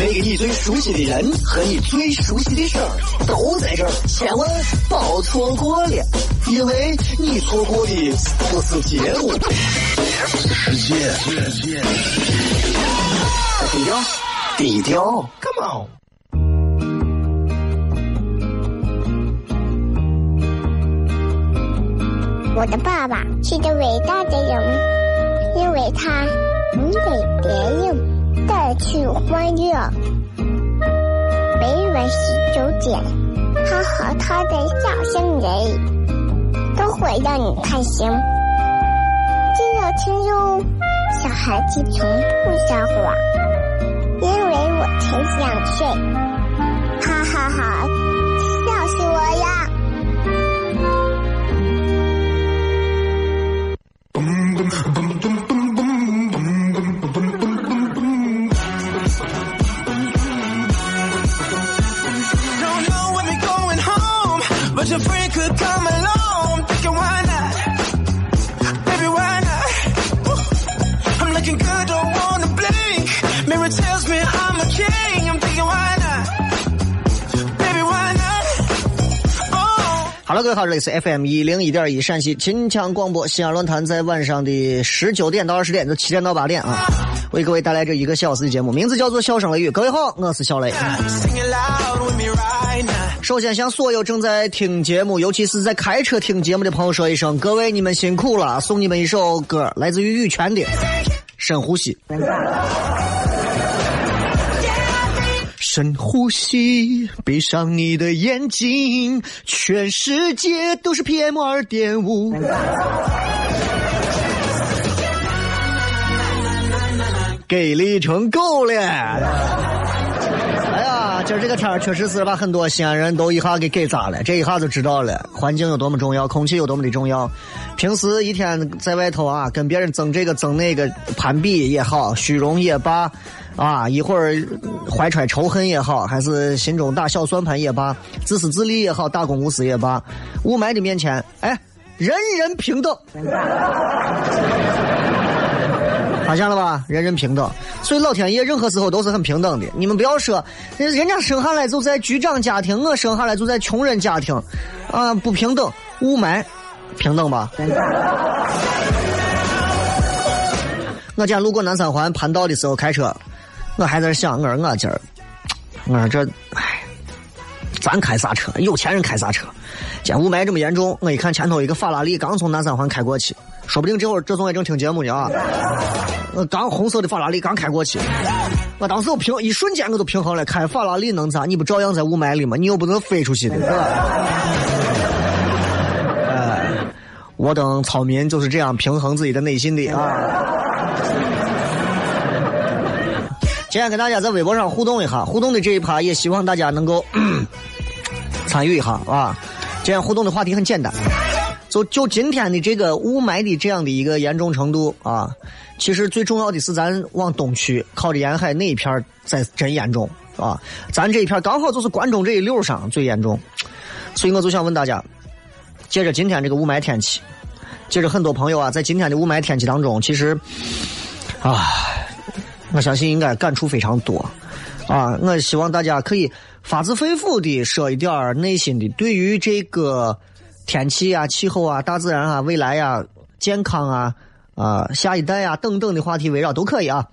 那个你最熟悉的人和你最熟悉的事儿都在这儿，千万别错过了，因为你错过的不是节目，世界。低调，低调，Come on。我的爸爸是个伟大的人，因为他能给别人。带去欢乐。每晚十九点，他和他的笑声人，都会让你开心。记得听哟，小孩子从不撒谎，因为我才两岁。哈哈哈，哈喽，各位好，这里是 FM 一零一点一陕西秦腔广播西安论坛，在晚上的十九点到二十点，就七点到八点啊，为各位带来这一个小时的节目，名字叫做《笑声雷雨》。各位好，我是小雷。首先向所有正在听节目，尤其是在开车听节目的朋友说一声，各位你们辛苦了，送你们一首歌，来自于羽泉的《深呼吸》。深呼吸，闭上你的眼睛，全世界都是 PM 二点五。给力成狗了！今儿这个天确实是把很多西安人都一下给给砸了，这一下就知道了环境有多么重要，空气有多么的重要。平时一天在外头啊，跟别人争这个争那个，攀比也好，虚荣也罢。啊，一会儿怀揣仇恨也好，还是心中打小算盘也罢，自私自利也好，大公无私也罢，雾霾的面前，哎，人人平等，发现了吧？人人平等，所以老天爷任何时候都是很平等的。你们不要说，人家生下来就在局长家庭，我生下来就在穷人家庭，啊，不平等。雾霾，平等吧？我今天路过南三环盘道的时候开车。我还在想，我说我今儿，我说这，哎，咱开啥车？有钱人开啥车？今天雾霾这么严重，我一看前头一个法拉利刚从南三环开过去，说不定这会儿这总也正听节目呢啊！我刚红色的法拉利刚开过去，我当时我平一瞬间我都平衡了，开法拉利能咋？你不照样在雾霾里吗？你又不能飞出去的。是吧哎，我等草民就是这样平衡自己的内心的啊。今天跟大家在微博上互动一下，互动的这一趴也希望大家能够 参与一下啊！今天互动的话题很简单，就就今天的这个雾霾的这样的一个严重程度啊，其实最重要的是咱往东区靠着沿海那一片在真严重啊，咱这一片刚好就是关中这一溜上最严重，所以我就想问大家，借着今天这个雾霾天气，借着很多朋友啊，在今天的雾霾天气当中，其实啊。我相信应该感触非常多，啊！我希望大家可以发自肺腑的说一点内心的，对于这个天气啊、气候啊、大自然啊、未来呀、健康啊、啊下一代啊等等的话题围绕都可以啊。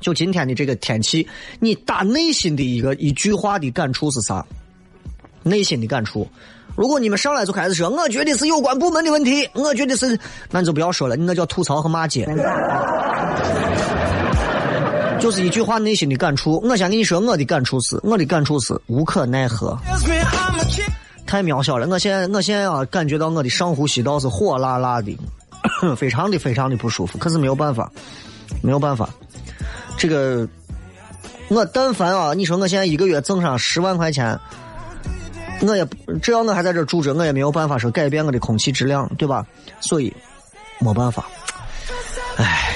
就今天的这个天气，你打内心的一个一句话的感触是啥？内心的感触。如果你们上来就开始说，我觉得是有关部门的问题，我觉得是，那你就不要说了，你那叫吐槽和骂街。就是一句话，内心的感触。我先跟你说，我的感触是，我的感触是无可奈何，太渺小了。我现在，我现在啊，感觉到我的上呼吸道是火辣辣的，非常的非常的不舒服。可是没有办法，没有办法。这个，我但凡啊，你说我现在一个月挣上十万块钱，我也只要我还在这住着，我也没有办法说改变我的空气质量，对吧？所以没办法。唉，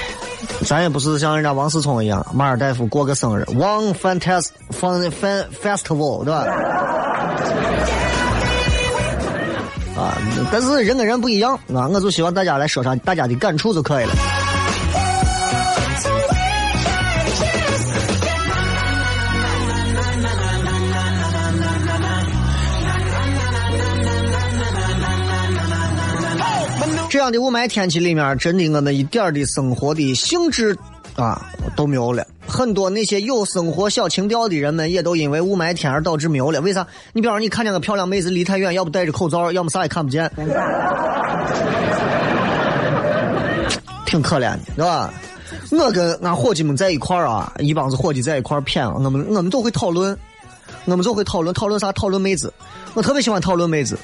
咱也不是像人家王思聪一样，马尔代夫过个生日，，One fantastic fun fan festival，对吧？啊，但是人跟人不一样啊，我就希望大家来说上大家的感触就可以了。这样的雾霾天气里面，真的我们一点的生活的兴致啊都没有了。很多那些有生活小情调的人们，也都因为雾霾天而导致没有了。为啥？你比方说，你看见个漂亮妹子离太远，要不戴着口罩，要么啥也看不见，挺可怜的，是吧？我跟俺伙计们在一块儿啊，一帮子伙计在一块儿谝，我们我们都会讨论，我们就会讨论讨论啥？讨论妹子。我特别喜欢讨论妹子，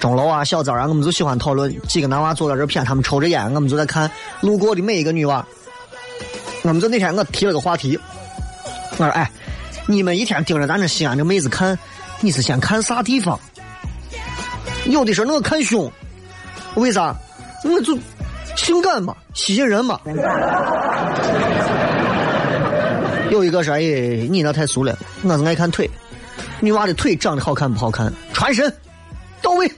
钟楼啊、小枣啊，我们就喜欢讨论。几个男娃坐在这谝，他们抽着烟，我们就在看路过的每一个女娃。我们就那天我提了个话题，我说：“哎，你们一天盯着咱这西安这妹子看，你是先看啥地方？有的时候那个看胸，为啥？我就性感嘛，吸引人嘛。有一个说：哎，你那太俗了，我是爱看腿。女娃的腿长得好看不好看？传神到位。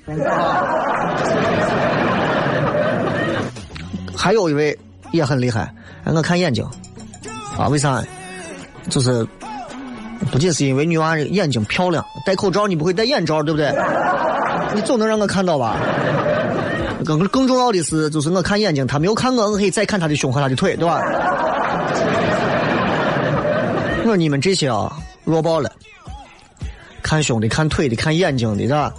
还有一位也很厉害。”我看眼睛，啊，为啥？就是不仅是因为女娃眼睛漂亮，戴口罩你不会戴眼罩，对不对？你总能让我看到吧？更更重要的是，就是我看眼睛，他没有看我，我可以再看他的胸和他的腿，对吧？我说你们这些啊，弱爆了！看胸的、看腿的、看眼睛的，是吧？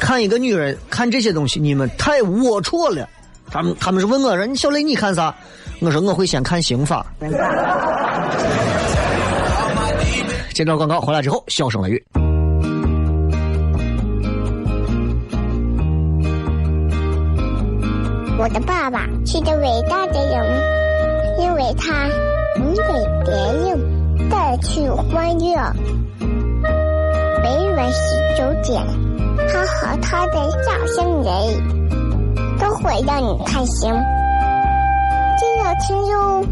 看一个女人，看这些东西，你们太龌龊了。他们他们是问我说：“你小雷你看啥？”我说：“我会先看刑法。”接到广告回来之后，笑声雷雨。我的爸爸是个伟大的人，因为他能给别人带去欢乐。每晚十九点，他和他的笑声人。都会让你开心。真要听哟，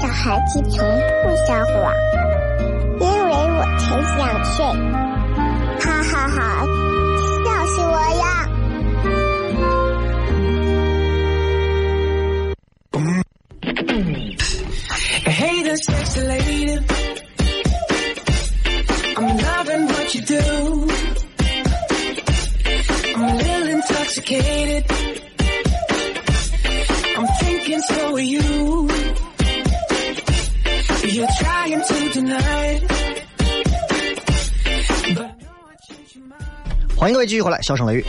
小孩子从不撒谎，因为我才想睡。哈哈哈，继续回来，笑声雷雨。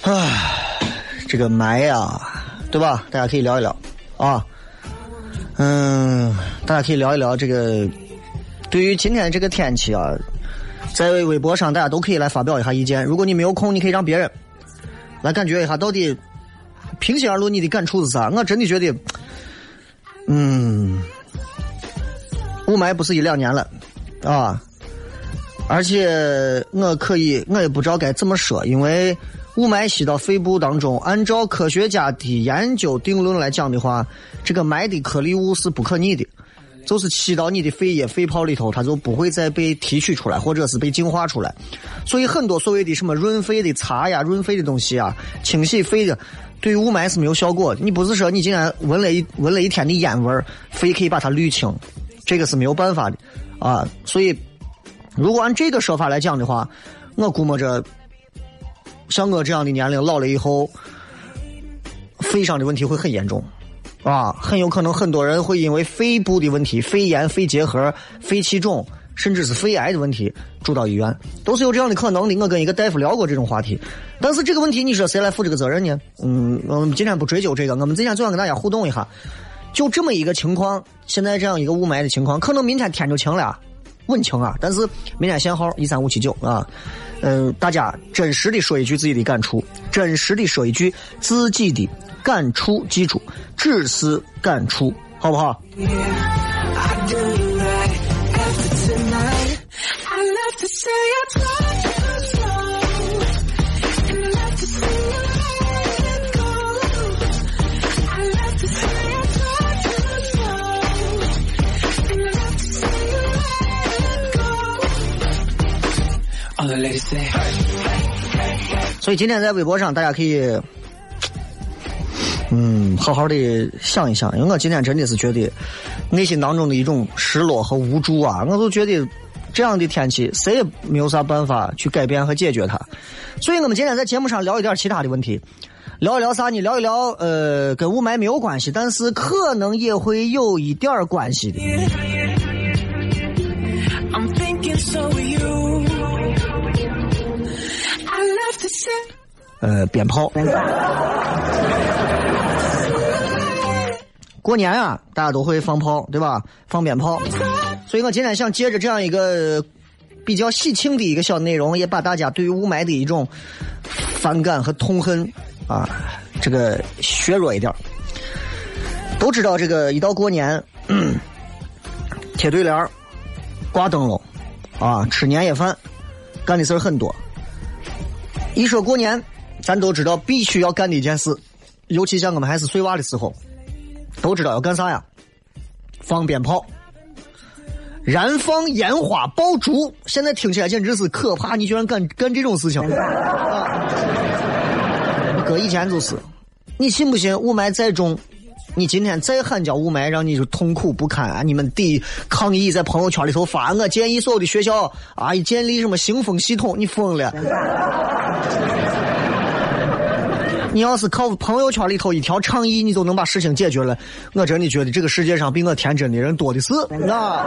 啊，这个霾呀，对吧？大家可以聊一聊啊。嗯，大家可以聊一聊这个，对于今天这个天气啊，在微博上大家都可以来发表一下意见。如果你没有空，你可以让别人来感觉一下，到底平心而论，你的感触是啥？我真的觉得，嗯。雾霾不是一两年了，啊，而且我可以，我也不知道该怎么说，因为雾霾吸到肺部当中，按照科学家的研究定论来讲的话，这个霾的颗粒物是不可逆的，就是吸到你的肺液、肺泡里头，它就不会再被提取出来，或者是被净化出来。所以很多所谓的什么润肺的茶呀、润肺的东西啊、清洗肺的，对于雾霾是没有效果。你不是说你竟然闻了一闻了一天的烟味儿，肺可以把它滤清？这个是没有办法的，啊，所以如果按这个说法来讲的话，我估摸着像我这样的年龄老了以后，肺上的问题会很严重，啊，很有可能很多人会因为肺部的问题、肺炎、肺结核、肺气肿，甚至是肺癌的问题住到医院，都是有这样的可能的。我跟一个大夫聊过这种话题，但是这个问题你说谁来负这个责任呢？嗯，我们今天不追究这个，我们今天就想跟大家互动一下。就这么一个情况，现在这样一个雾霾的情况，可能明天天就晴了，稳晴啊！但是明天限号一三五七九啊，嗯，大家真实的说一句自己的感触，真实的说一句自己的感触，记住，只是感触，好不好？所以今天在微博上，大家可以，嗯，好好的想一想，因为我今天真的是觉得内心当中的一种失落和无助啊！我就觉得这样的天气，谁也没有啥办法去改变和解决它。所以我们今天在节目上聊一点其他的问题，聊一聊啥呢？聊一聊呃，跟雾霾没有关系，但是可能也会有一点关系的。呃，鞭炮。过年啊，大家都会放炮，对吧？放鞭炮。所以我今天想借着这样一个比较喜庆的一个小内容，也把大家对于雾霾的一种反感和痛恨啊，这个削弱一点。都知道这个一到过年，贴对联挂灯笼，啊，吃年夜饭，干的事儿很多。一说过年，咱都知道必须要干的一件事，尤其像我们还是碎娃的时候，都知道要干啥呀？放鞭炮，燃放烟花爆竹。现在听起来简直是可怕，你居然敢干这种事情！啊，搁以前就是，你信不信？雾霾再重，你今天再喊叫雾霾，让你就痛苦不堪啊！你们得抗议，在朋友圈里头发，我建议所有的学校啊，建立什么新风系统，你疯了！你要是靠朋友圈里头一条倡议，你就能把事情解决了，我真的觉得这个世界上比我天真的人多的是。那，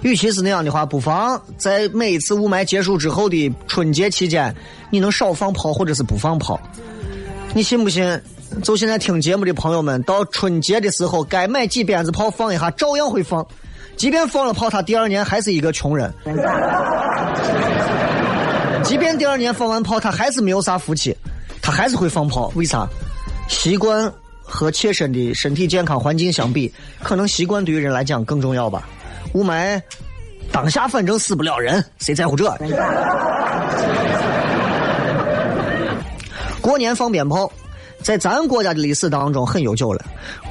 与其是那样的话，不妨在每一次雾霾结束之后的春节期间，你能少放炮，或者是不放炮。你信不信？就现在听节目的朋友们，到春节的时候，该买几鞭子炮放一下，照样会放。即便放了炮，他第二年还是一个穷人。即便第二年放完炮，他还是没有啥福气，他还是会放炮。为啥？习惯和切身的身体健康环境相比，可能习惯对于人来讲更重要吧。雾霾当下反正死不了人，谁在乎这？过年放鞭炮。在咱国家的历史当中很悠久了。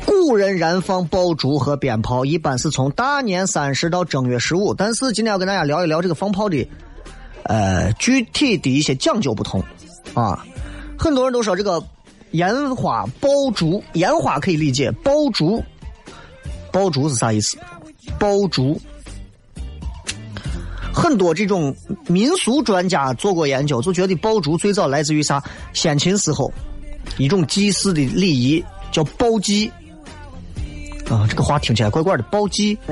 古人燃放爆竹和鞭炮，一般是从大年三十到正月十五。但是今天要跟大家聊一聊这个放炮的，呃，具体的一些讲究不同啊。很多人都说这个烟花爆竹，烟花可以理解，爆竹，爆竹是啥意思？爆竹，很多这种民俗专家做过研究，就觉得爆竹最早来自于啥？先秦时候。一种祭祀的礼仪叫爆祭啊，这个话听起来怪怪的。爆祭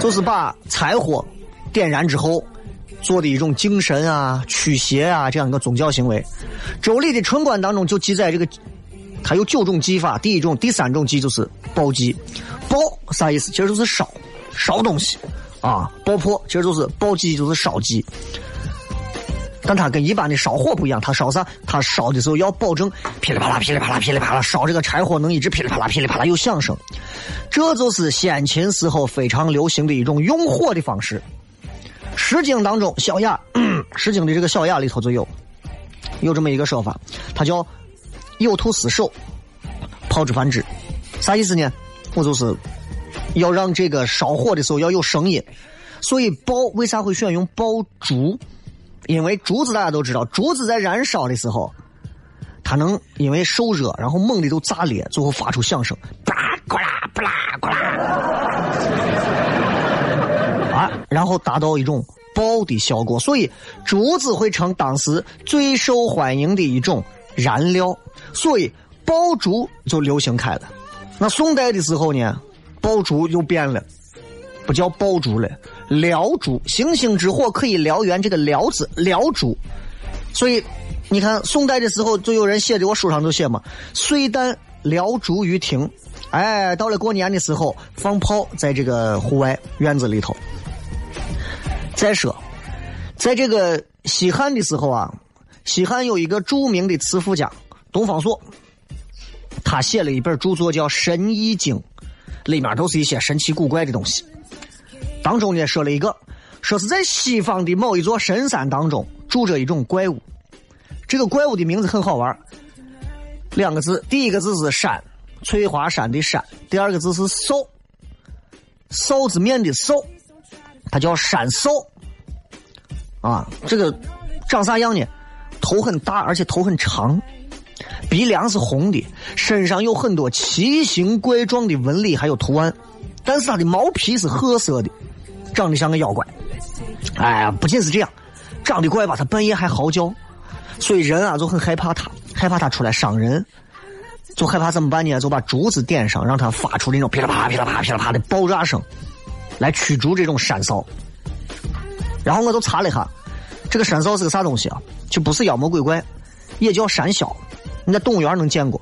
就是把柴火点燃之后做的一种敬神啊、驱邪啊这样一个宗教行为。周礼的春官当中就记载这个，它有九种祭法，第一种、第三种祭就是爆祭。爆啥意思？其实就是烧烧东西啊，爆破其实就是爆祭，就是烧祭。但它跟一般的烧火不一样，它烧啥？它烧的时候要保证噼里啪啦、噼里啪啦、噼里啪啦，烧这个柴火能一直噼里啪啦、噼里啪啦有响声。这就是先秦时候非常流行的一种用火的方式。《诗经》当中，《小雅》《诗经》的这个《小雅》里头就有有这么一个说法，它叫“有兔死手，炮之反之”。啥意思呢？我就是要让这个烧火的时候要有声音，所以爆为啥会选用爆竹？因为竹子大家都知道，竹子在燃烧的时候，它能因为受热，然后猛地都炸裂，最后发出响声，啪呱啦，啪啦呱啦，啊，然后达到一种爆的效果。所以竹子会成当时最受欢迎的一种燃料，所以爆竹就流行开了。那宋代的时候呢，爆竹又变了，不叫爆竹了。燎竹，星星之火可以燎原，这个燎字燎竹，所以你看宋代的时候，就有人写的，我书上就写嘛，岁旦燎竹于庭，哎，到了过年的时候放炮在这个户外院子里头。再说，在这个西汉的时候啊，西汉有一个著名的词赋家东方朔，他写了一本著作叫《神医经》，里面都是一些神奇古怪的东西。当中呢说了一个，说是在西方的某一座深山当中住着一种怪物，这个怪物的名字很好玩，两个字，第一个字是山，翠华山的山，第二个字是兽，臊子面的臊，它叫山兽。啊，这个长啥样呢？头很大，而且头很长，鼻梁是红的，身上有很多奇形怪状的纹理还有图案，但是它的毛皮是褐色的，长得像个妖怪。哎呀，不仅是这样，长得怪吧，它半夜还嚎叫，所以人啊就很害怕它，害怕它出来伤人，就害怕怎么办呢？就把竹子点上，让它发出那种噼里啪噼里啪噼里啪的爆炸声，来驱逐这种山骚。然后我就查了一下，这个山臊是个啥东西啊？就不是妖魔鬼怪，也叫山魈。你在动物园能见过。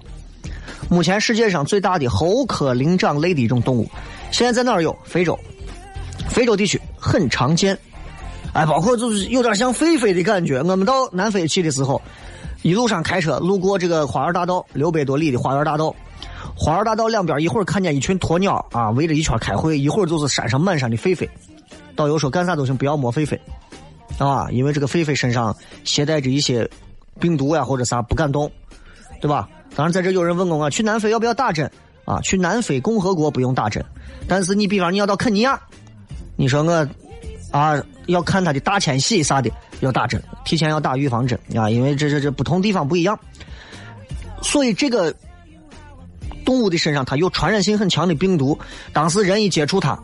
目前世界上最大的猴科灵长类的一种动物，现在在哪儿有？非洲，非洲地区很常见。哎，包括就是有点像狒狒的感觉。我们到南非去的时候，一路上开车路过这个花园大道，六百多里的花园大道。花园大道两边一会儿看见一群鸵鸟啊围着一圈开会，一会儿就是山上满山的狒狒。导游说：“干啥都行，不要摸狒狒，啊，因为这个狒狒身上携带着一些病毒呀，或者啥不敢动，对吧？当然，在这有人问过我，去南非要不要打针？啊，去南非共和国不用打针，但是你比方你要到肯尼亚，你说我啊要看他的大迁徙啥的，要打针，提前要打预防针啊，因为这这这不同地方不一样，所以这个动物的身上它有传染性很强的病毒，当时人一接触它。”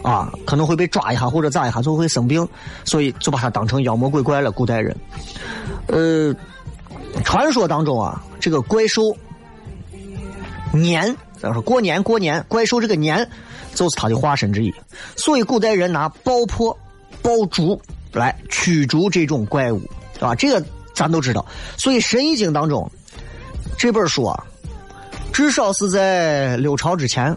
啊，可能会被抓一下或者咋一下就会生病，所以就把它当成妖魔鬼怪了。古代人，呃，传说当中啊，这个怪兽年，咱说过年过年，怪兽这个年就是它的化身之一。所以古代人拿爆破、爆竹来驱逐这种怪物，啊，这个咱都知道。所以《神医经》当中这本书啊，至少是在六朝之前，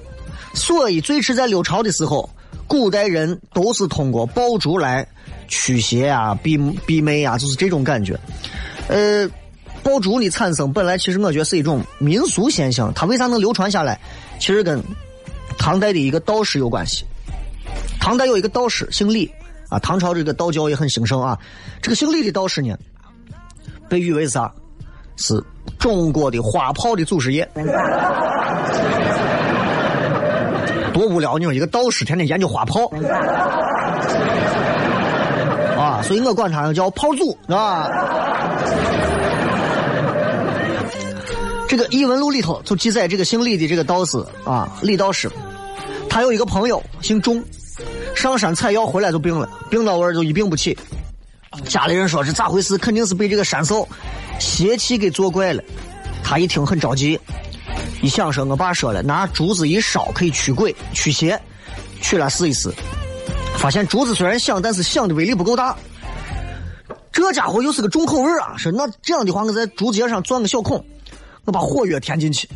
所以最迟在六朝的时候。古代人都是通过爆竹来驱邪啊、避避魅啊，就是这种感觉。呃，爆竹的产生本来其实我觉得是一种民俗现象，它为啥能流传下来？其实跟唐代的一个道士有关系。唐代有一个道士姓李啊，唐朝这个道教也很兴盛啊。这个姓李的道士呢，被誉为啥？是中国的花炮的祖师爷。多无聊！你说一个道士天天研究花炮，啊，所以我管他叫炮祖，啊。这个异闻录里头就记载这个姓李的这个道士啊，李道士，他有一个朋友姓钟，上山采药回来就病了，病到味就一病不起。家里人说是咋回事？肯定是被这个山兽邪气给作怪了。他一听很着急。一想说，我爸说了，拿竹子一烧可以驱鬼驱邪，取来试一试，发现竹子虽然香，但是香的威力不够大。这家伙又是个重口味啊！说那这样的话，我在竹节上钻个小孔，把火药填进去，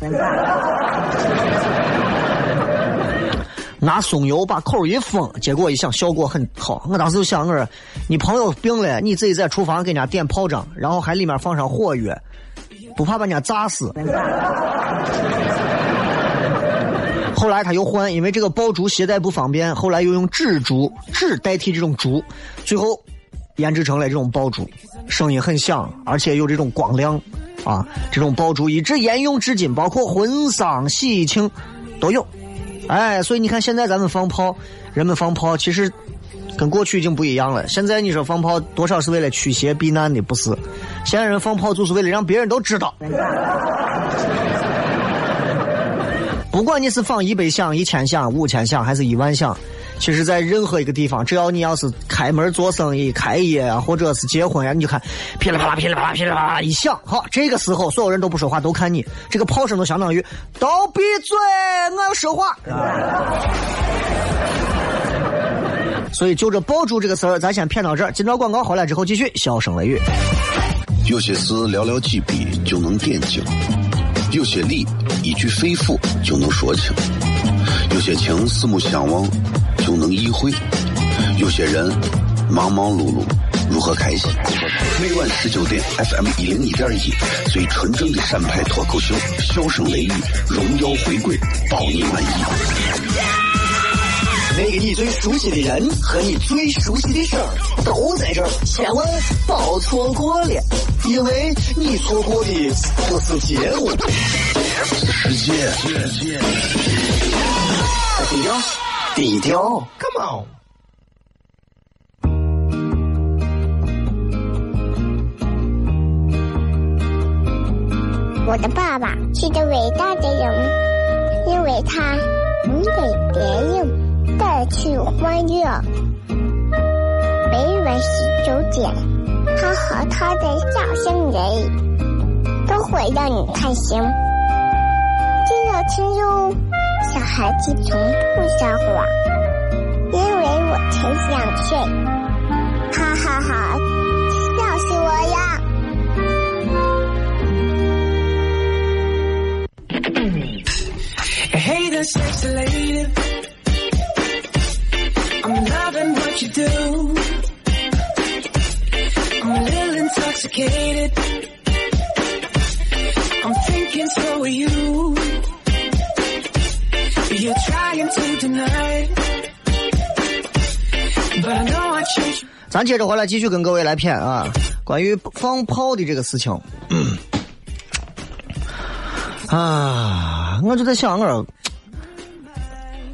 拿松油把口一封，结果一想效果很好。我当时就想，我说你朋友病了，你自己在厨房给人家点炮仗，然后还里面放上火药。不怕把人家炸死。后来他又换，因为这个爆竹携带不方便，后来又用纸竹纸代替这种竹，最后研制成了这种爆竹，声音很响，而且有这种光亮，啊，这种爆竹一直沿用至今，包括婚丧喜庆都有。哎，所以你看现在咱们放炮，人们放炮其实。跟过去已经不一样了。现在你说放炮多少是为了驱邪避难的，不是？现在人放炮就是为了让别人都知道。不管你是放一百响、一千响、五千响，还是一万响，其实，在任何一个地方，只要你要是开门做生意、开业啊，或者是结婚呀，你就看噼里啪啦、噼里啪啦、噼里啪啦一响，好，这个时候所有人都不说话，都看你，这个炮声都相当于都闭嘴，我要说话。所以就这爆竹这个事儿，咱先骗到这儿。今朝广告回来之后，继续笑声雷雨。有些事寥寥几笔就能点睛，有些理一句肺腑就能说清，有些情四目相望就能意会，有些人忙忙碌碌如何开心？每晚十九点，FM 一零一点一，最纯正的陕派脱口秀，笑声雷雨，荣耀回归，包你满意。那个你最熟悉的人和你最熟悉的事儿都在这儿，千万别错过了，因为你错过的不是节目，世界，低调，低调，Come on。我的爸爸是个伟大的人，因为他能给别人带去欢乐。每晚十九点，他和他的笑声人，都会让你开心。记得听哟，小孩子从不撒谎，因为我才想睡。哈哈哈，笑死我呀。咱接着回来继续跟各位来谝啊，关于放炮的这个事情。啊，我就在想我，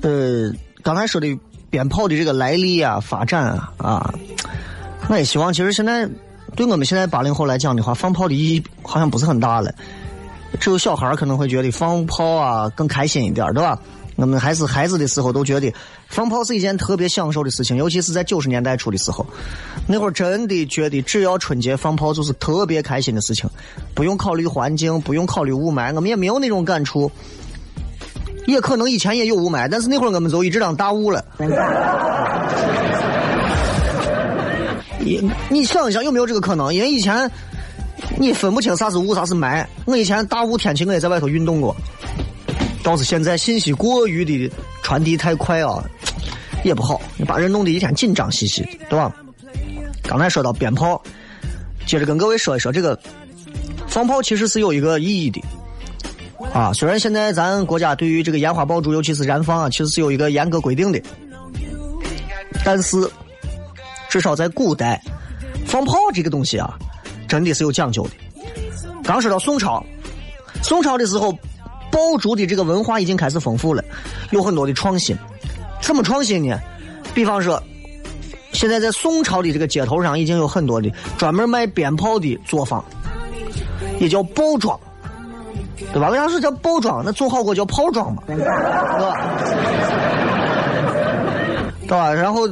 呃，刚才说的鞭炮的这个来历啊、发展啊，啊，我也希望，其实现在对我们现在八零后来讲的话，放炮的意义好像不是很大了。只有小孩可能会觉得放炮啊更开心一点，对吧？我们还是孩子的时候都觉得放炮是一件特别享受的事情，尤其是在九十年代初的时候，那会儿真的觉得只要春节放炮就是特别开心的事情，不用考虑环境，不用考虑雾霾，我们也没有那种感触。也可能以前也有雾霾，但是那会儿我们就一直当大雾了。你你想一想有没有这个可能？因为以前你分不清啥是雾啥是霾。我以前大雾天气我也在外头运动过。倒是现在信息过于的传递太快啊，也不好，把人弄得一天紧张兮兮的，对吧？刚才说到鞭炮，接着跟各位说一说这个放炮其实是有一个意义的啊。虽然现在咱国家对于这个烟花爆竹，尤其是燃放啊，其实是有一个严格规定的，但是至少在古代，放炮这个东西啊，真的是有讲究的。刚说到宋朝，宋朝的时候。爆竹的这个文化已经开始丰富了，有很多的创新。怎么创新呢？比方说，现在在宋朝的这个街头上已经有很多的专门卖鞭炮的作坊，也叫爆庄，对吧？为啥是叫爆庄？那总好过叫炮庄嘛，对吧？对吧？然后，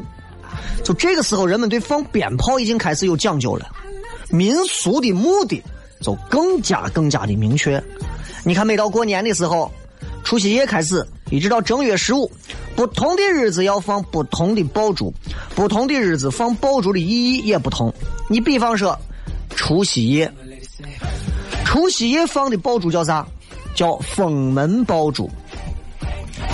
就这个时候，人们对放鞭炮已经开始有讲究了，民俗的目的就更加更加的明确。你看，每到过年的时候，除夕夜开始，一直到正月十五，不同的日子要放不同的爆竹，不同的日子放爆竹的意义也不同。你比方说，除夕夜，除夕夜放的爆竹叫啥？叫封门爆竹。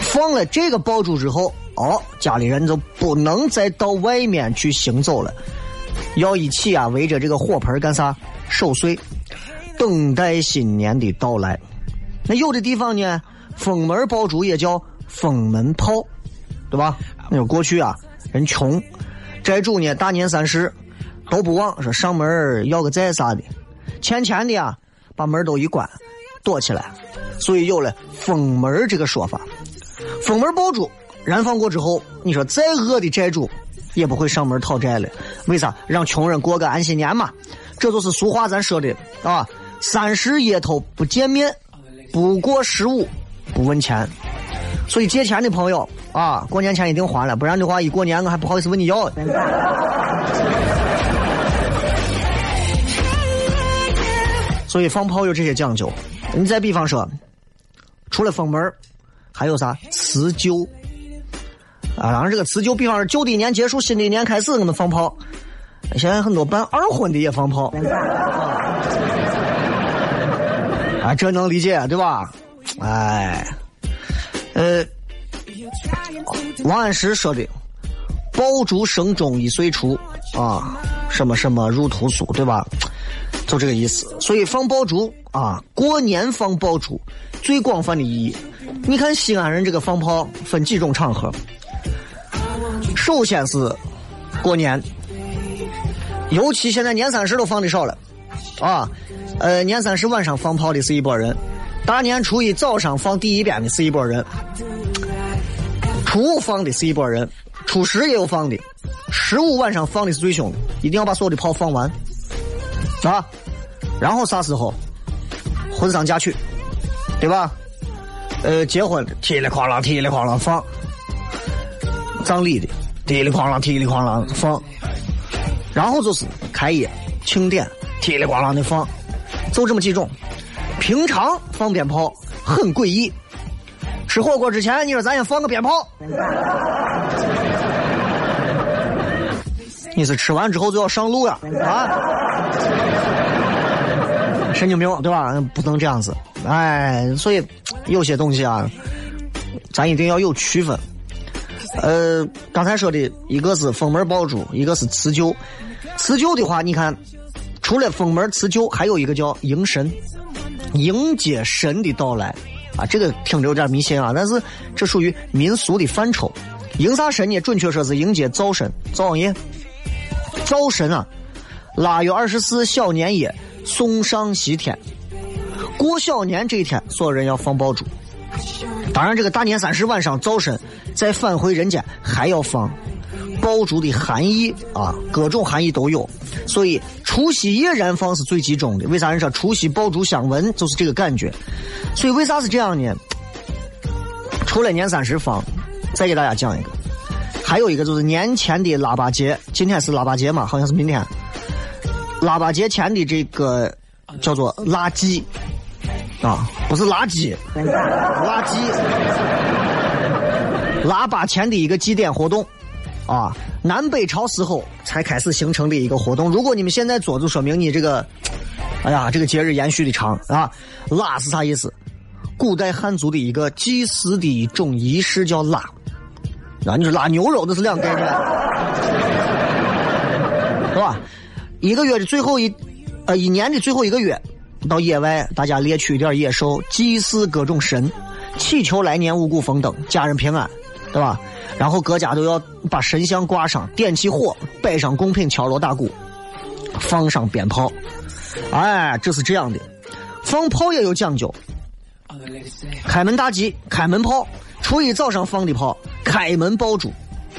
放了这个爆竹之后，哦，家里人就不能再到外面去行走了，要一起啊围着这个火盆干啥？守岁，等待新年的到来。那有的地方呢，封门爆竹也叫封门炮，对吧？那过去啊，人穷，债主呢大年三十都不忘说上门要个债啥的，欠钱的啊，把门都一关，躲起来，所以有了封门这个说法。封门爆竹燃放过之后，你说再恶的债主也不会上门讨债了，为啥？让穷人过个安心年嘛。这就是俗话咱说的啊，三十夜头不见面。不过十五，不问钱，所以借钱的朋友啊，过年前一定还了，不然的话，一过年我还不好意思问你要。所以放炮有这些讲究。你再比方说，除了封门还有啥辞旧啊？然后这个辞旧，比方说旧的一年结束，新的一年开始，我们放炮。现在很多办二婚的也放炮。啊，这能理解对吧？哎，呃，王安石说的“爆竹声中一岁除”，啊，什么什么入屠苏，对吧？就这个意思。所以放爆竹啊，过年放爆竹最广泛的意义。你看西安人这个放炮分几种场合，首先是过年，尤其现在年三十都放的少了，啊，呃，年三十晚上放炮的是一拨人，大年初一早上放第一鞭的是一拨人，初五放的是一拨人，初十也有放的，十五晚上放的是最凶的，一定要把所有的炮放完，啊，然后啥时候？婚丧嫁娶，对吧？呃，结婚噼里哐啷噼里哐啷放，葬礼的噼里哐啷噼里哐啷放，然后就是开业庆典噼里哐啷的放，就这么几种。平常放鞭炮很诡异，吃火锅之前你说咱先放个鞭炮，你是吃完之后就要上路呀啊？神经病对吧？不能这样子，哎，所以有些东西啊，咱一定要有区分。呃，刚才说的一个是封门爆竹，一个是辞旧。辞旧的话，你看，除了封门辞旧，还有一个叫迎神，迎接神的到来啊。这个听着有点迷信啊，但是这属于民俗的范畴。迎啥神呢？准确说是迎接灶神，灶王爷。灶神啊，腊月二十四小年夜。送上西天，过小年这一天，所有人要放爆竹。当然，这个大年三十晚上灶神再返回人间，还要放爆竹的含义啊，各种含义都有。所以除夕夜燃放是最集中的。为啥人说除夕爆竹相闻，就是这个感觉。所以为啥是这样呢？除了年三十放，再给大家讲一个，还有一个就是年前的腊八节。今天是腊八节嘛？好像是明天。腊八节前的这个叫做腊祭啊，不是垃圾，垃圾。腊八前的一个祭典活动啊，南北朝时候才开始形成的一个活动。如果你们现在做，就说明你这个，哎呀，这个节日延续的长啊。腊是啥意思？古代汉族的一个祭祀的一种仪式叫腊啊，你说腊牛肉那是两概念，是吧？一个月的最后一，呃，一年的最后一个月，到野外大家猎取一点野兽，祭祀各种神，祈求来年五谷丰登，家人平安，对吧？然后各家都要把神像挂上，点起火，摆上贡品，敲锣打鼓，放上鞭炮。哎，这是这样的，放炮也有讲究。开门大吉，开门炮，初一早上放的炮，开门爆竹，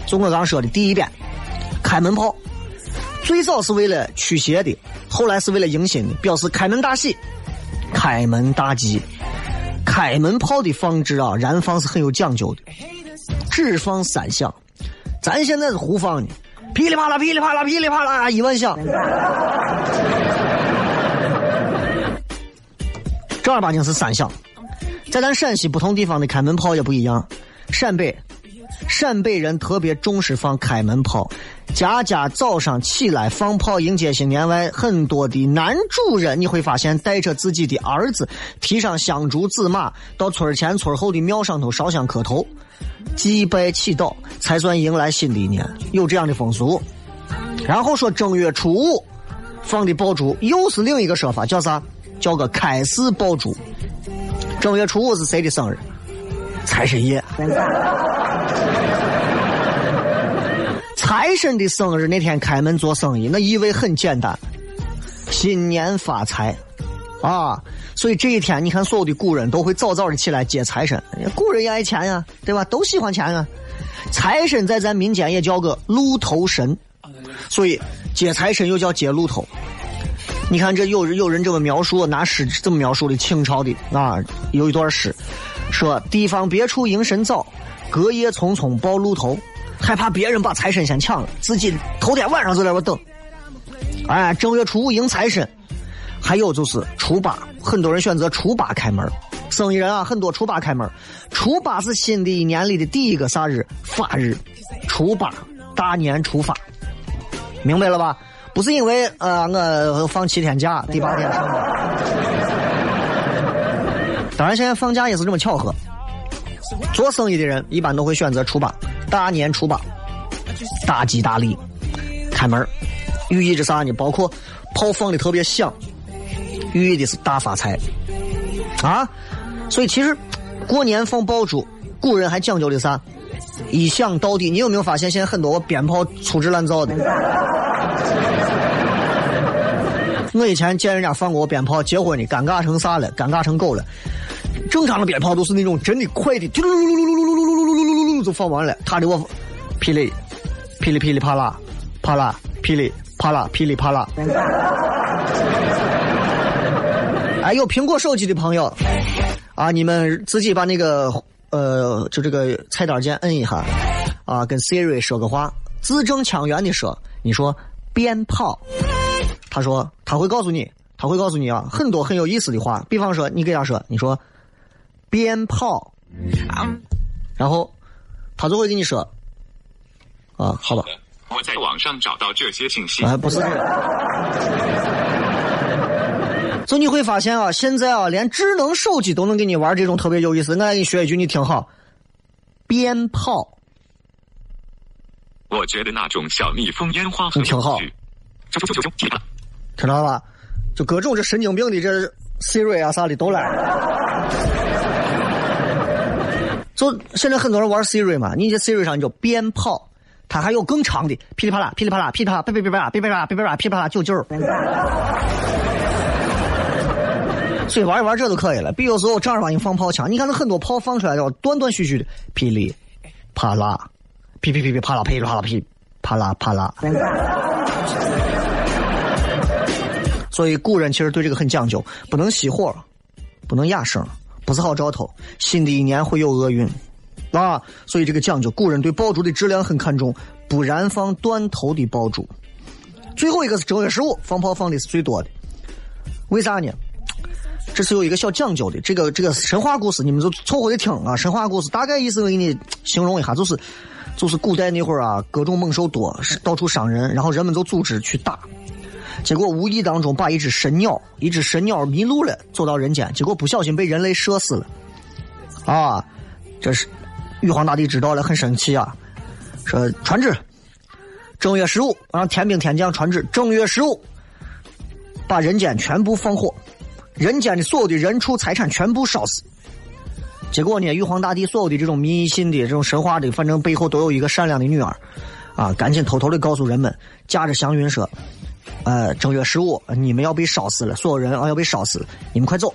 就我刚说的第一遍，开门炮。最早是为了驱邪的，后来是为了迎新的，表示开门大喜、开门大吉。开门炮的放置啊，燃放是很有讲究的，只放三响。咱现在是胡放的，噼里啪啦、噼里啪啦、噼里啪啦一万响。正儿八经是三响。在咱陕西不同地方的开门炮也不一样，陕北。陕北人特别重视放开门炮，家家早上起来放炮迎接新年外，很多的男主人你会发现带着自己的儿子，提上香烛紫马，到村前村后的庙上头烧香磕头，祭拜祈祷，才算迎来新的一年，有这样的风俗。然后说正月初五放的爆竹，又是另一个说法，叫啥？叫个开市爆竹。正月初五是谁的生日？财神爷。财神的生日那天开门做生意，那意味很简单，新年发财，啊！所以这一天，你看所有的古人都会早早的起来接财神，古人也爱钱呀，对吧？都喜欢钱啊。财神在咱民间也叫个路头神，所以接财神又叫接路头。你看这有有人这么描述，拿诗这么描述的，清朝的啊，有一段诗，说地方别处迎神早，隔夜匆匆报路头。害怕别人把财神先抢了，自己头天晚上就在那等。哎，正月初五迎财神，还有就是初八，很多人选择初八开门。生意人啊，很多初八开门。初八是新的一年里的第一个啥日？发日。初八，大年初发，明白了吧？不是因为呃我放七天假，第八天上班。当然，现在放假也是这么巧合。做生意的人一般都会选择初八。大年初八，大吉大利，开门寓意着啥呢？包括炮放的特别响，寓意的是大发财，啊！所以其实过年放爆竹，古人还讲究的啥？一想到底，你有没有发现现在很多鞭炮粗制滥造的？我以前见人家放过鞭炮，结婚的，尴尬成啥了？尴尬成狗了！正常的鞭炮都是那种真的快的，嘟噜噜噜噜噜噜噜噜噜噜都放完了，他的我噼里噼里噼里啪啦啪啦噼里啪啦噼里啪啦。哎，有苹果手机的朋友啊，你们自己把那个呃，就这个菜单键摁一下啊，跟 Siri 说个话，字正腔圆的说，你说鞭炮，他说他会告诉你，他会告诉你啊，很多很有意思的话，比方说你给他说，你说。鞭炮，然后他就会跟你说：“啊，好吧。”我在网上找到这些信息。啊，不是这个。就你会发现啊，现在啊，连智能手机都能给你玩这种特别有意思。我来给你学一句，你听好。鞭炮。我觉得那种小蜜蜂烟花很挺好。听到了吧？就各种这神经病的这 Siri 啊啥的都来。就现在很多人玩 Siri 嘛，你这 Siri 上你就鞭炮，它还有更长的噼里啪啦、噼里啪啦、噼里啪啦、噼噼噼啪啦、噼噼啪啦、噼噼啪啦、噼啪啦九九。所以玩一玩这就可以了。比如说我正儿八经放炮枪，你看那很多炮放出来的断断续续的，噼里啪啦、噼噼噼噼啪啦、噼里啪啦、噼啪啦啪啦。所以古人其实对这个很讲究，不能熄火，不能压声。不是好兆头，新的一年会有厄运，啊，所以这个讲究，古人对爆竹的质量很看重，不燃放断头的爆竹。最后一个是正月十五放炮放的是最多的，为啥呢？这是有一个小讲究的，这个这个神话故事你们就凑合的听啊。神话故事大概意思我给你形容一下，就是就是古代那会儿啊，各种猛兽多，到处伤人，然后人们就组织去打。结果无意当中把一只神鸟，一只神鸟迷路了，走到人间，结果不小心被人类射死了。啊，这是玉皇大帝知道了，很生气啊，说传旨，正月十五让天兵天将传旨，正月十五把人间全部放火，人间的所有的人畜财产全部烧死。结果呢，玉皇大帝所有的这种迷信的这种神话的，反正背后都有一个善良的女儿，啊，赶紧偷偷的告诉人们，驾着祥云说。呃，正月十五，你们要被烧死了，所有人啊要被烧死，你们快走！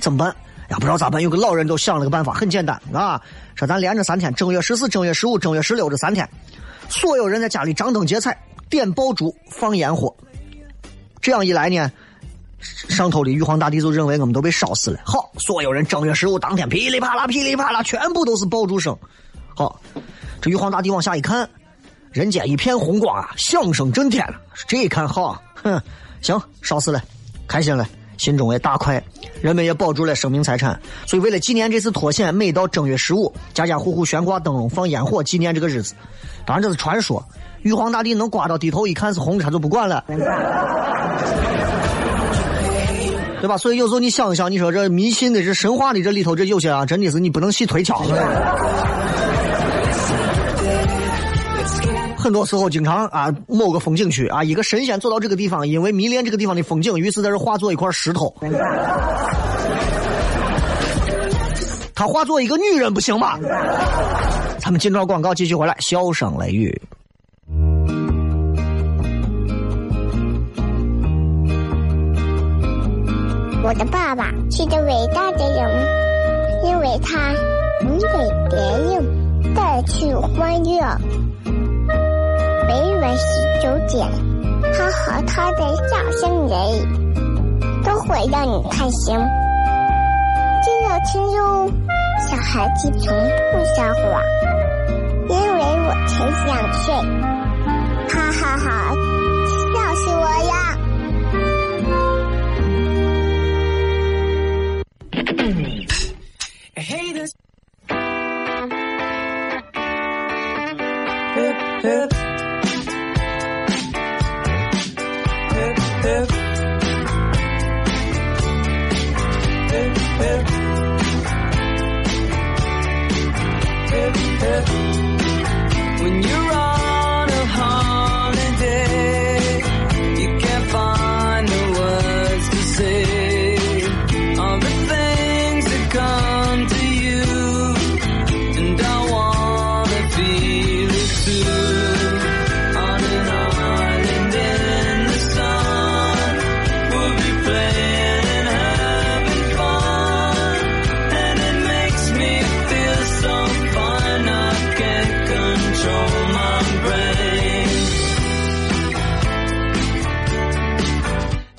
怎么办？呀，不知道咋办。有个老人都想了个办法，很简单啊，说咱连着三天，正月十四、正月十五、正月十六这三天，所有人在家里张灯结彩，点爆竹，放烟火。这样一来呢，上头的玉皇大帝就认为我们都被烧死了。好，所有人正月十五当天噼里啪啦、噼里啪啦，全部都是爆竹声。好，这玉皇大帝往下一看。人间一片红光啊，响声震天了。这一看好，哼，行，烧死了，开心了，心中也大快。人们也保住了。生命财产。所以为了。纪念这次脱险，每到正月十五，家家户户悬挂灯笼、放烟火，纪念这个日子。当然这是传说。玉皇大帝能刮到低头一看是红的，他就不管了，对吧？所以有时候你想一想，你说这迷信的、这神话的这里头，这有些啊，真的是你不能细推敲。很多时候，经常啊，某个风景区啊，一个神仙走到这个地方，因为迷恋这个地方的风景，于是在这化作一块石头。他化作一个女人不行吗？咱们进段广告，继续回来。笑声雷雨。我的爸爸是个伟大的人，因为他能给别人带去欢乐。每晚十九点，他和他的笑声人，都会让你开心。记得听哟，小孩子从不撒谎，因为我才想睡。哈哈哈，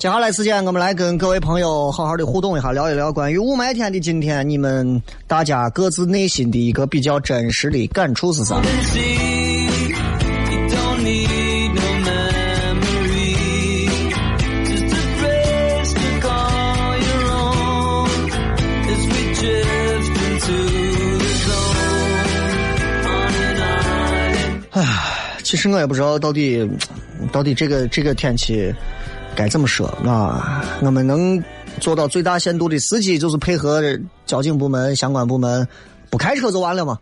接下来时间，我们来跟各位朋友好好的互动一下，聊一聊关于雾霾天的今天，你们大家各自内心的一个比较真实的感触是啥？唉，其实我也不知道到底，到底这个这个天气。该怎么说啊？我们能做到最大限度的司机就是配合交警部门相关部门，不开车就完了嘛。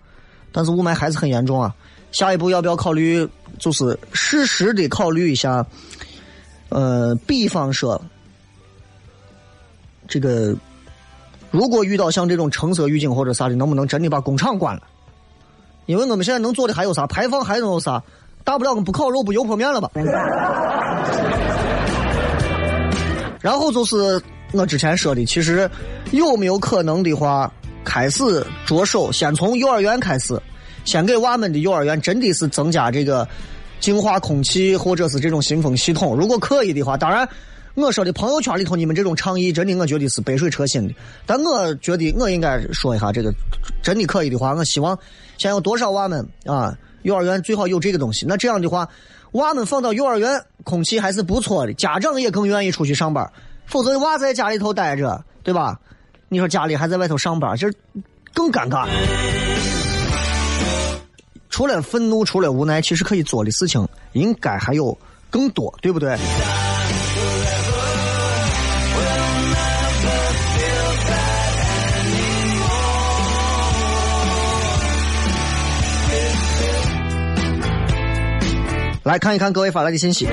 但是雾霾还是很严重啊。下一步要不要考虑，就是适时的考虑一下？呃，比方说，这个如果遇到像这种橙色预警或者啥的，能不能真的把工厂关了？因为我们现在能做的还有啥？排放还能有啥？大不了我们不烤肉不油泼面了吧？然后就是我之前说的，其实有没有可能的话，开始。着手先从幼儿园开始，先给娃们的幼儿园真的是增加这个净化空气或者是这种新风系统。如果可以的话，当然我说的朋友圈里头你们这种倡议，真的我觉得是杯水车薪的。但我觉得我应该说一下这个，真的可以的话，我希望先有多少娃们啊，幼儿园最好有这个东西。那这样的话。娃们放到幼儿园，空气还是不错的，家长也更愿意出去上班。否则娃在家里头待着，对吧？你说家里还在外头上班，这更尴尬。除了愤怒，除了无奈，其实可以做的事情应该还有更多，对不对？来看一看各位发来的信息，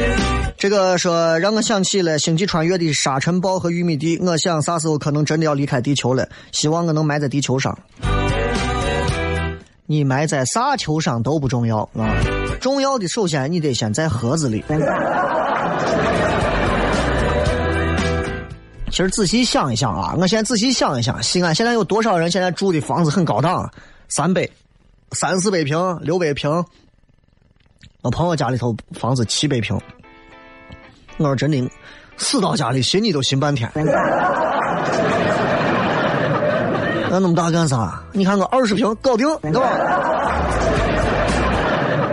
这个说让我想起了星际穿越的沙尘暴和玉米地，我想啥时候可能真的要离开地球了，希望我能埋在地球上。你埋在啥球上都不重要啊，重要的首先你得先在盒子里。其实仔细想一想啊，我现在仔细想一想，西安现在有多少人现在住的房子很高档，三百、三四百平、六百平。我朋友家里头房子七百平，我说真的，死到家里寻你都寻半天。那那么大干啥？你看我二十平搞定，对吧？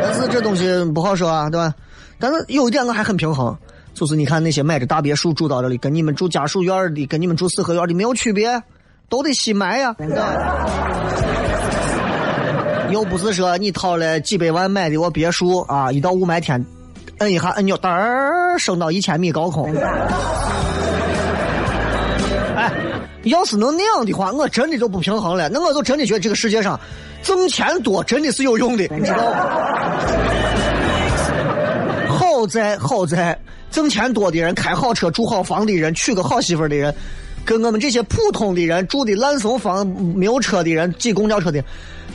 但是这东西不好说啊，对吧？但是有一点我还很平衡，就是你看那些买着大别墅住到这里，跟你们住家属院的，跟你们住四合院的没有区别，都得新买呀。又不是说你掏了几百万买的我别墅啊，一到雾霾天，摁一下按钮，噔儿升到一千米高空。哎，要是能那样的话，我真的就不平衡了。那我就真的觉得这个世界上挣钱多真的是有用的，你知道吗？好在好在挣钱多的人、开好车、住好房的人、娶个好媳妇的人，跟我们这些普通的人住的烂怂房、没有车的人、挤公交车的。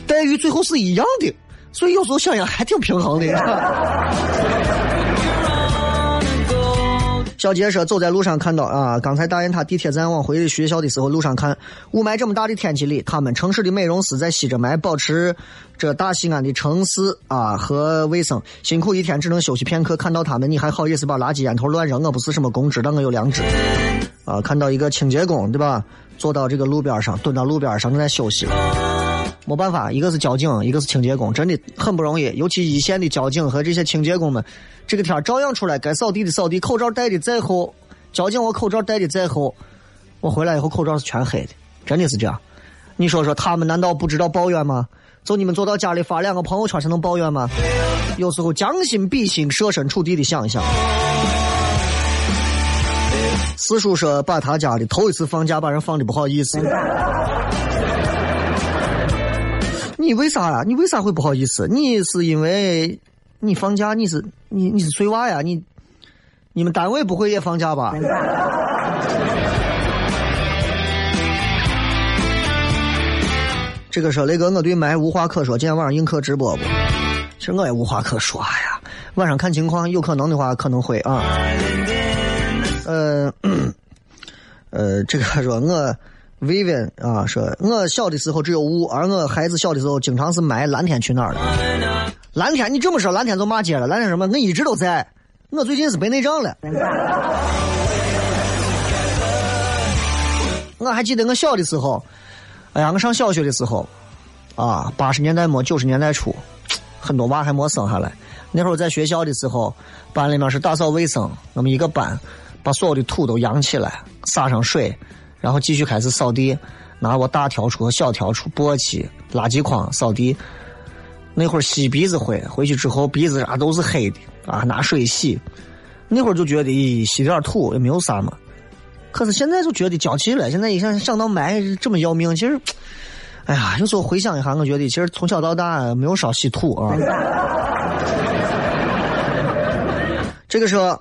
待遇最后是一样的，所以有时候想想还挺平衡的。小杰说：“走在路上看到啊，刚才大雁塔地铁站往回学校的时候，路上看雾霾这么大的天气里，他们城市的美容师在吸着霾，保持着大西安的城市啊和卫生。辛苦一天只能休息片刻，看到他们，你还好意思把垃圾烟头乱扔？我不是什么公知，但我有良知啊。看到一个清洁工，对吧？坐到这个路边上，蹲到路边上正在休息。”没办法，一个是交警，一个是清洁工，真的很不容易。尤其一线的交警和这些清洁工们，这个天照样出来，该扫地的扫地，口罩戴的再厚，交警我口罩戴的再厚，我回来以后口罩是全黑的，真的是这样。你说说，他们难道不知道抱怨吗？就你们坐到家里发两个朋友圈才能抱怨吗？有时候将心比心，设身处地的想一想。四叔说，把他家里头一次放假把人放的不好意思。你为啥呀？你为啥会不好意思？你是因为你放假？你是你你是催娃呀？你你们单位不会也放假吧？这个说雷哥，我对麦无话可说。今天晚上映客直播不？其实我也无话可说呀。晚上看情况，有可能的话可能会啊。呃 呃，这个说我。Vivian 啊，说我小的时候只有雾，而我孩子小的时候经常是霾。蓝天去哪儿了？蓝天，你这么说，蓝天就骂街了。蓝天什么？我一直都在，我最近是白内障了。我还记得我小的时候，哎呀，我上小学的时候，啊，八十年代末九十年代初，很多娃还没生下来。那会儿在学校的时候，班里面是打扫卫生，我们一个班把所有的土都扬起来，洒上水，然后继续开始扫地，拿我大笤帚和小笤帚、簸箕、垃圾筐扫地。那会儿吸鼻子灰，回去之后鼻子啥都是黑的啊，拿水洗。那会儿就觉得，咦，吸点土也没有啥嘛。可是现在就觉得娇气了。现在一想想到埋这么要命，其实，哎呀，有时候回想一下，我觉得其实从小到大没有少吸土啊。这个车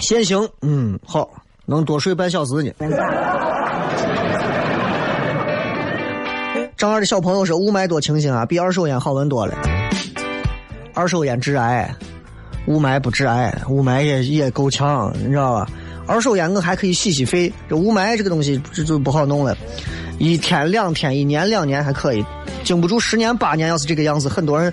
限行，嗯，好，能多睡半小时呢。张二的小朋友说：“雾霾多清新啊，比二手烟好闻多了。二手烟致癌，雾霾不致癌，雾霾也也够呛，你知道吧？二手烟我还可以洗洗肺，这雾霾这个东西这就不好弄了。一天两天，一年两年还可以，经不住十年八年。要是这个样子，很多人，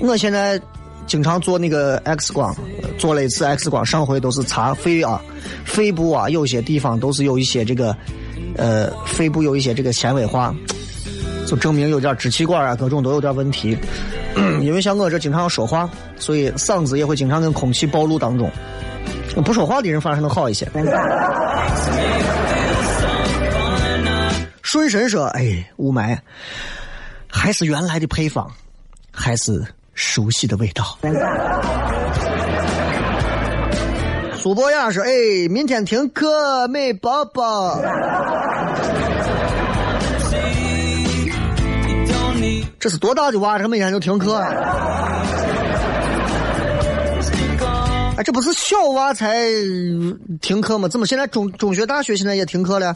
我现在。”经常做那个 X 光，做了一次 X 光，上回都是查肺啊，肺部啊，有些地方都是有一些这个，呃，肺部有一些这个纤维化，就证明有点支气管啊，各种都有点问题。因为像我这经常要说话，所以嗓子也会经常跟空气暴露当中。不说话的人反而还能好一些。顺神说：“哎，雾霾还是原来的配方，还是。”熟悉的味道。苏博雅说：“哎，明天停课，美宝宝。”这是多大的娃？这每天就停课？哎，这不是小娃才停课吗？怎么现在中中学、大学现在也停课了？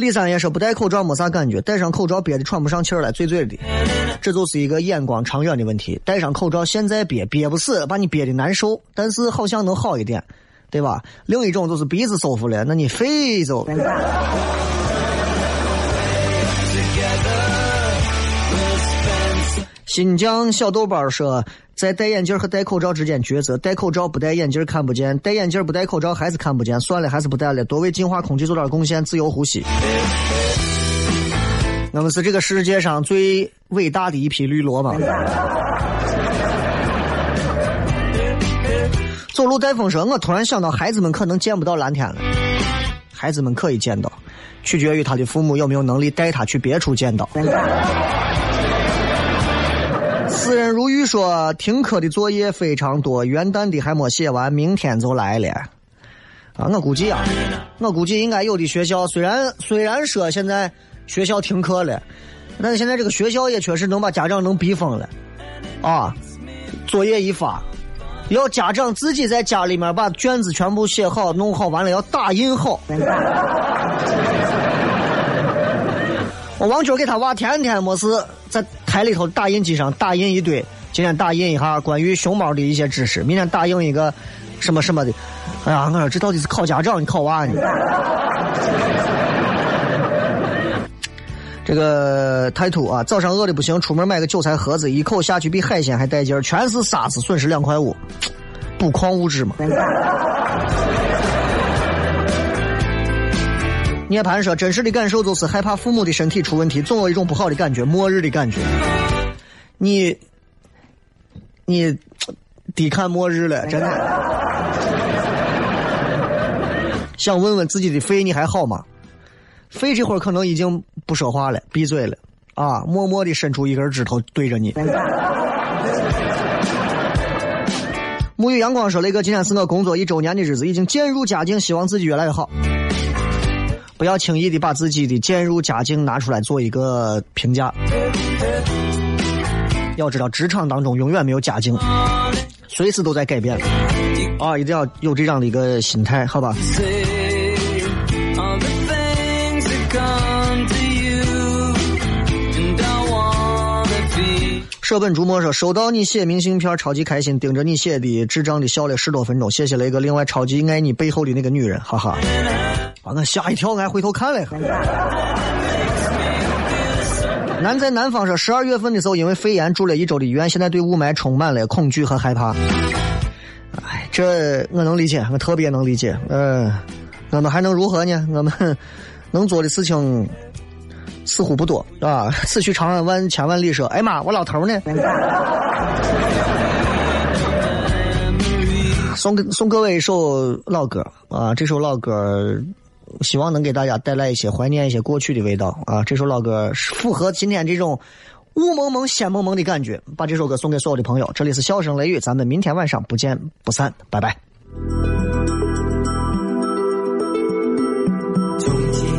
李三爷说：“不戴口罩没啥感觉，戴上口罩憋得喘不上气儿来，醉醉的。这就是一个眼光长远的问题。戴上口罩现在憋憋不死，把你憋得难受，但是好像能好一点，对吧？另一种就是鼻子舒服了，那你肺就……新疆小豆包说。”在戴眼镜和戴口罩之间抉择，戴口罩不戴眼镜看不见，戴眼镜不戴口罩还是看不见。算了，还是不戴了，多为净化空气做点贡献，自由呼吸。我们是这个世界上最伟大的一批绿萝吗？走路带风声，我突然想到，孩子们可能见不到蓝天了。孩子们可以见到，取决于他的父母有没有能力带他去别处见到。说：“停课的作业非常多，元旦的还没写完，明天就来了。”啊，我估计啊，我估计应该有的学校虽然虽然说现在学校停课了，但是现在这个学校也确实能把家长能逼疯了。啊，作业一发，要家长自己在家里面把卷子全部写好、弄好，完了要打印好。我王军给他娃天天没事在台里头打印机上打印一堆，今天打印一下关于熊猫的一些知识，明天打印一个什么什么的。哎呀，我说这到底是考家长，你考娃呢？这个太土啊！早上饿的不行，出门买个韭菜盒子，一口下去比海鲜还带劲儿，全是沙子，损失两块五，补矿物质嘛。涅槃说：“真实的感受就是害怕父母的身体出问题，总有一种不好的感觉，末日的感觉。你，你低看末日了，真的。想问问自己的肺，你还好吗？肺这会儿可能已经不说话了，闭嘴了啊！默默的伸出一根指头对着你。”沐浴阳光说：“雷哥，今天是我工作一周年的日子，已经渐入佳境，希望自己越来越好。”不要轻易的把自己的渐入佳境拿出来做一个评价。要知道，职场当中永远没有家境，随时都在改变。啊，一定要有这样的一个心态，好吧？舍本逐末说：“收到你写明信片，超级开心，盯着你写的智障的笑了十多分钟。谢谢雷哥，另外超级爱你背后的那个女人，哈哈。”把我吓一跳，俺回头看了。南在南方说，十二月份的时候因为肺炎住了一周的医院，现在对雾霾充满了恐惧和害怕。哎，这我能理解，我特别能理解。嗯，我们还能如何呢？我们 能做的事情似乎不多，啊。此去长安万千万里，说，哎妈，我老头呢？送给送各位一首老歌啊，这首老歌希望能给大家带来一些怀念、一些过去的味道啊！这首老歌是符合今天这种雾蒙蒙、仙蒙蒙的感觉，把这首歌送给所有的朋友。这里是笑声雷雨，咱们明天晚上不见不散，拜拜。从前